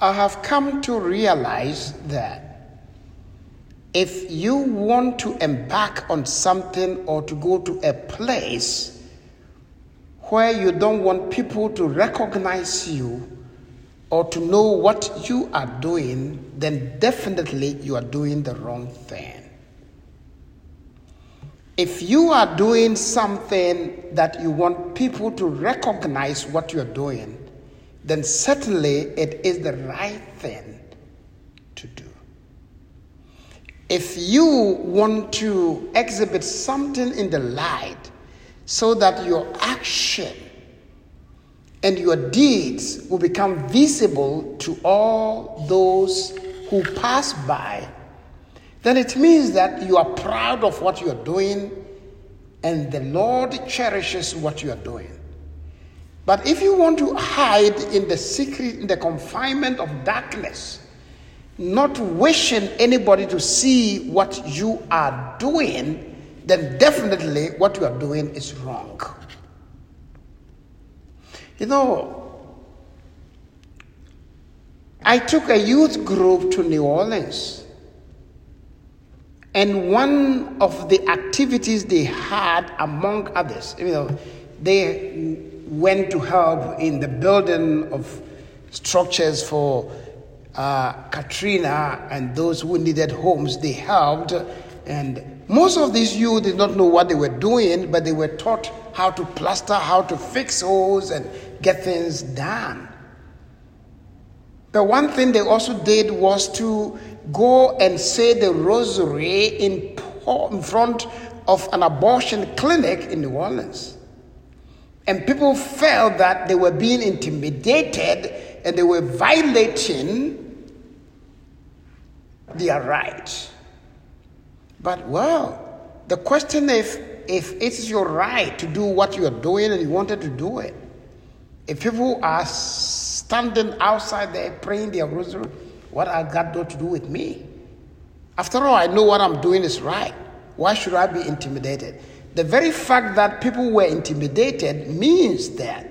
I have come to realize that if you want to embark on something or to go to a place where you don't want people to recognize you or to know what you are doing, then definitely you are doing the wrong thing. If you are doing something that you want people to recognize what you're doing, then certainly it is the right thing to do. If you want to exhibit something in the light so that your action and your deeds will become visible to all those who pass by, then it means that you are proud of what you are doing and the Lord cherishes what you are doing. But if you want to hide in the secret, in the confinement of darkness, not wishing anybody to see what you are doing, then definitely what you are doing is wrong. You know, I took a youth group to New Orleans. And one of the activities they had, among others, you know, they went to help in the building of structures for uh, Katrina and those who needed homes. They helped. And most of these youth did not know what they were doing, but they were taught how to plaster, how to fix holes, and get things done. The one thing they also did was to go and say the rosary in, in front of an abortion clinic in New Orleans. And people felt that they were being intimidated and they were violating their rights. But, well, the question is if it's your right to do what you're doing and you wanted to do it, if people are standing outside there praying their rosary, what has God got to do with me? After all, I know what I'm doing is right. Why should I be intimidated? The very fact that people were intimidated means that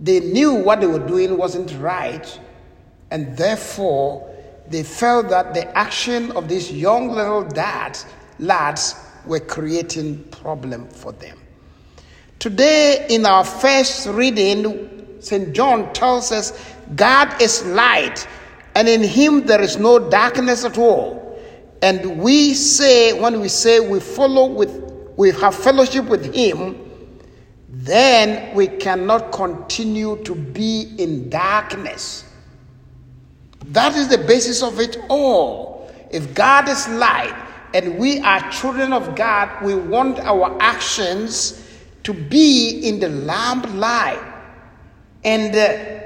they knew what they were doing wasn't right, and therefore they felt that the action of these young little dads, lads were creating problem for them. Today, in our first reading, St. John tells us God is light, and in him there is no darkness at all. And we say, when we say we follow with, we have fellowship with him, then we cannot continue to be in darkness. That is the basis of it all. If God is light and we are children of God, we want our actions to be in the lamplight. And uh,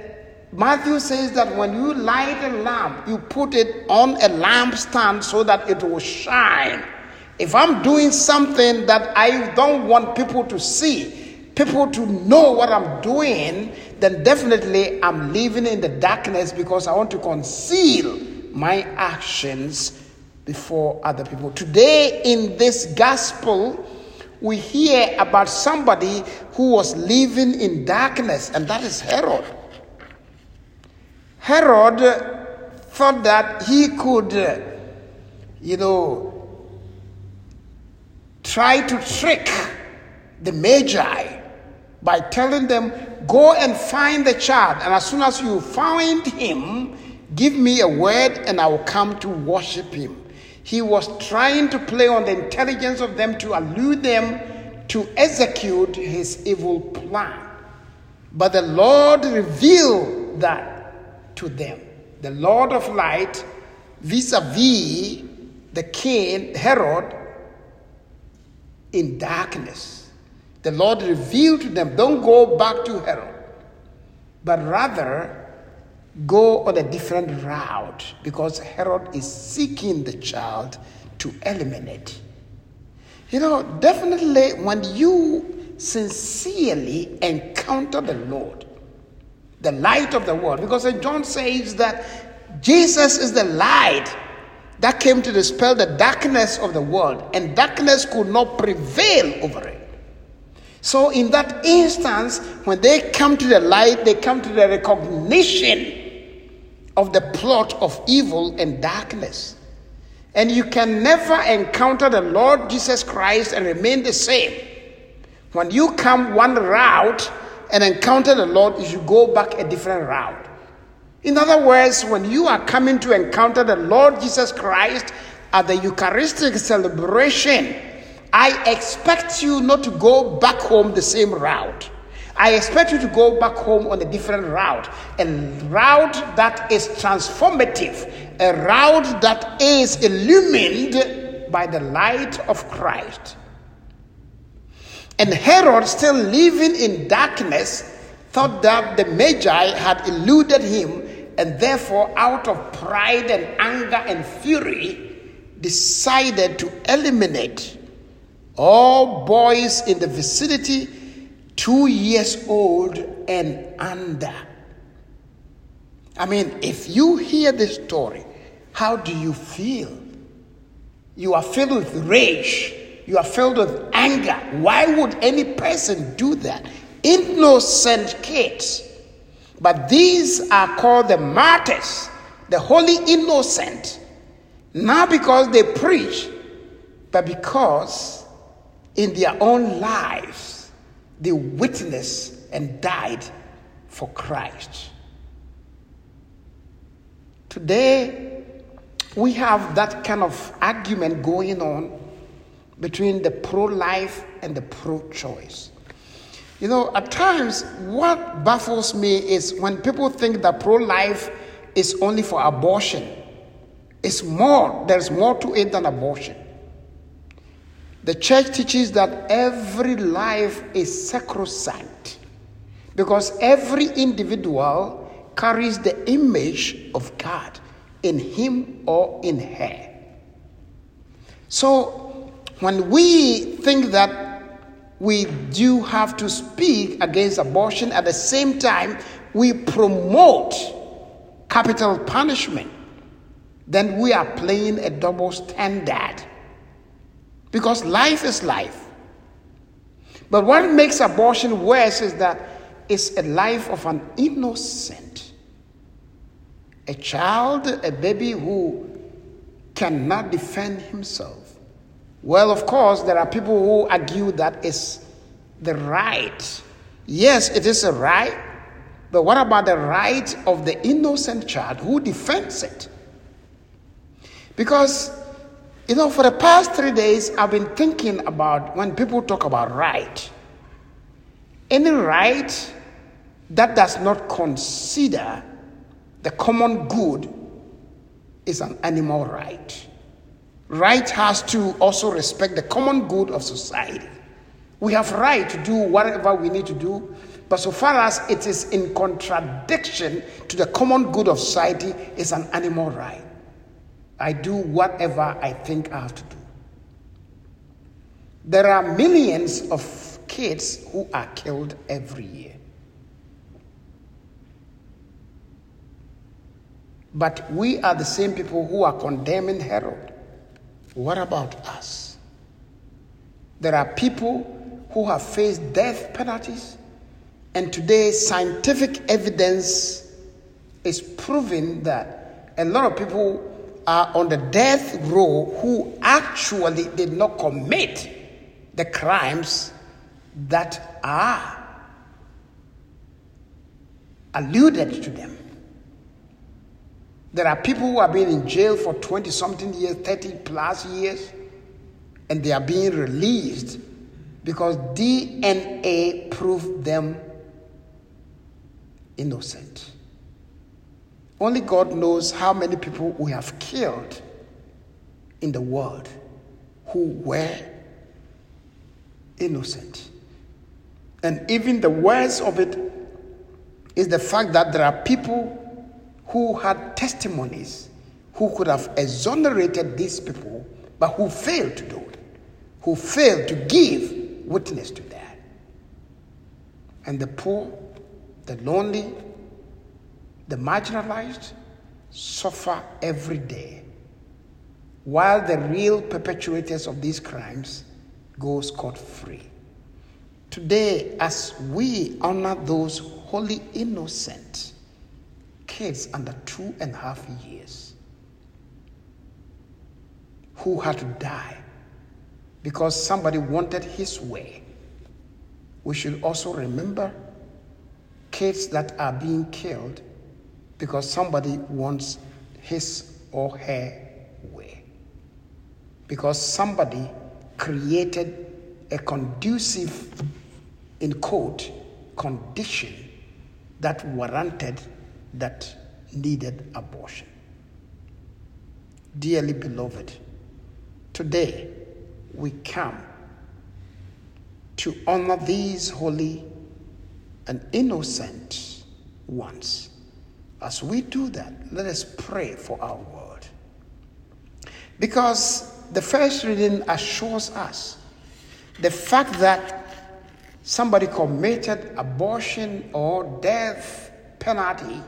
Matthew says that when you light a lamp, you put it on a lampstand so that it will shine. If I'm doing something that I don't want people to see, people to know what I'm doing, then definitely I'm living in the darkness because I want to conceal my actions before other people. Today, in this gospel, we hear about somebody who was living in darkness, and that is Herod. Herod thought that he could, you know, try to trick the Magi by telling them, Go and find the child, and as soon as you find him, give me a word, and I will come to worship him. He was trying to play on the intelligence of them to elude them to execute his evil plan. But the Lord revealed that to them. The Lord of light, vis a vis the king Herod, in darkness. The Lord revealed to them don't go back to Herod, but rather go on a different route because Herod is seeking the child to eliminate. You know, definitely when you sincerely encounter the Lord, the light of the world, because John says that Jesus is the light that came to dispel the darkness of the world, and darkness could not prevail over it. So, in that instance, when they come to the light, they come to the recognition of the plot of evil and darkness. And you can never encounter the Lord Jesus Christ and remain the same. When you come one route and encounter the Lord, you should go back a different route. In other words, when you are coming to encounter the Lord Jesus Christ at the Eucharistic celebration, I expect you not to go back home the same route. I expect you to go back home on a different route, a route that is transformative, a route that is illumined by the light of Christ. And Herod, still living in darkness, thought that the Magi had eluded him, and therefore, out of pride and anger and fury, decided to eliminate all boys in the vicinity two years old and under. I mean, if you hear this story, how do you feel? You are filled with rage. You are filled with anger. Why would any person do that? Innocent kids. But these are called the martyrs, the holy innocent. Not because they preach, but because in their own lives they witnessed and died for Christ. Today, we have that kind of argument going on between the pro life and the pro choice. You know, at times, what baffles me is when people think that pro life is only for abortion. It's more, there's more to it than abortion. The church teaches that every life is sacrosanct because every individual carries the image of God in him or in her. So, when we think that we do have to speak against abortion, at the same time, we promote capital punishment, then we are playing a double standard. Because life is life. But what makes abortion worse is that it's a life of an innocent. A child, a baby who cannot defend himself. Well, of course, there are people who argue that it's the right. Yes, it is a right, but what about the right of the innocent child who defends it? Because you know, for the past three days, I've been thinking about when people talk about right. Any right that does not consider the common good is an animal right. Right has to also respect the common good of society. We have right to do whatever we need to do, but so far as it is in contradiction to the common good of society, it's an animal right. I do whatever I think I have to do. There are millions of kids who are killed every year. But we are the same people who are condemning Herod. What about us? There are people who have faced death penalties, and today scientific evidence is proving that a lot of people are on the death row who actually did not commit the crimes that are alluded to them. There are people who have been in jail for 20 something years, 30 plus years, and they are being released because DNA proved them innocent. Only God knows how many people we have killed in the world who were innocent. And even the worst of it is the fact that there are people who had testimonies who could have exonerated these people, but who failed to do it, who failed to give witness to that. And the poor, the lonely, the marginalized suffer every day, while the real perpetrators of these crimes go scot free. Today, as we honor those holy innocent kids under two and a half years who had to die because somebody wanted his way. We should also remember kids that are being killed because somebody wants his or her way. Because somebody created a conducive, in quote, condition that warranted, that needed abortion. Dearly beloved, today we come to honor these holy and innocent ones. As we do that, let us pray for our world. Because the first reading assures us the fact that somebody committed abortion or death penalty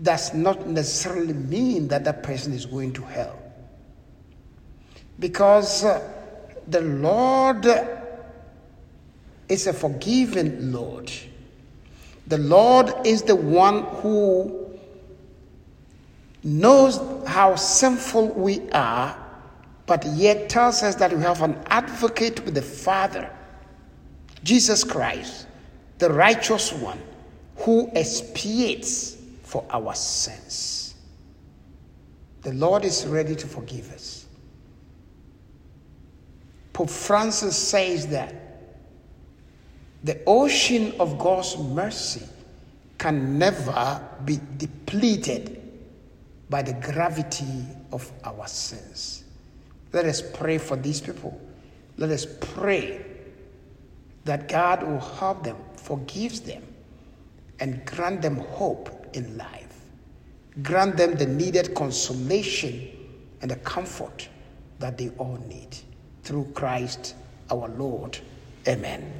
does not necessarily mean that that person is going to hell. Because uh, the Lord is a forgiving Lord. The Lord is the one who knows how sinful we are, but yet tells us that we have an advocate with the Father, Jesus Christ, the righteous one, who expiates for our sins. The Lord is ready to forgive us. Pope Francis says that the ocean of God's mercy can never be depleted by the gravity of our sins. Let us pray for these people. Let us pray that God will help them, forgives them, and grant them hope in life. Grant them the needed consolation and the comfort that they all need. Through Christ our Lord. Amen.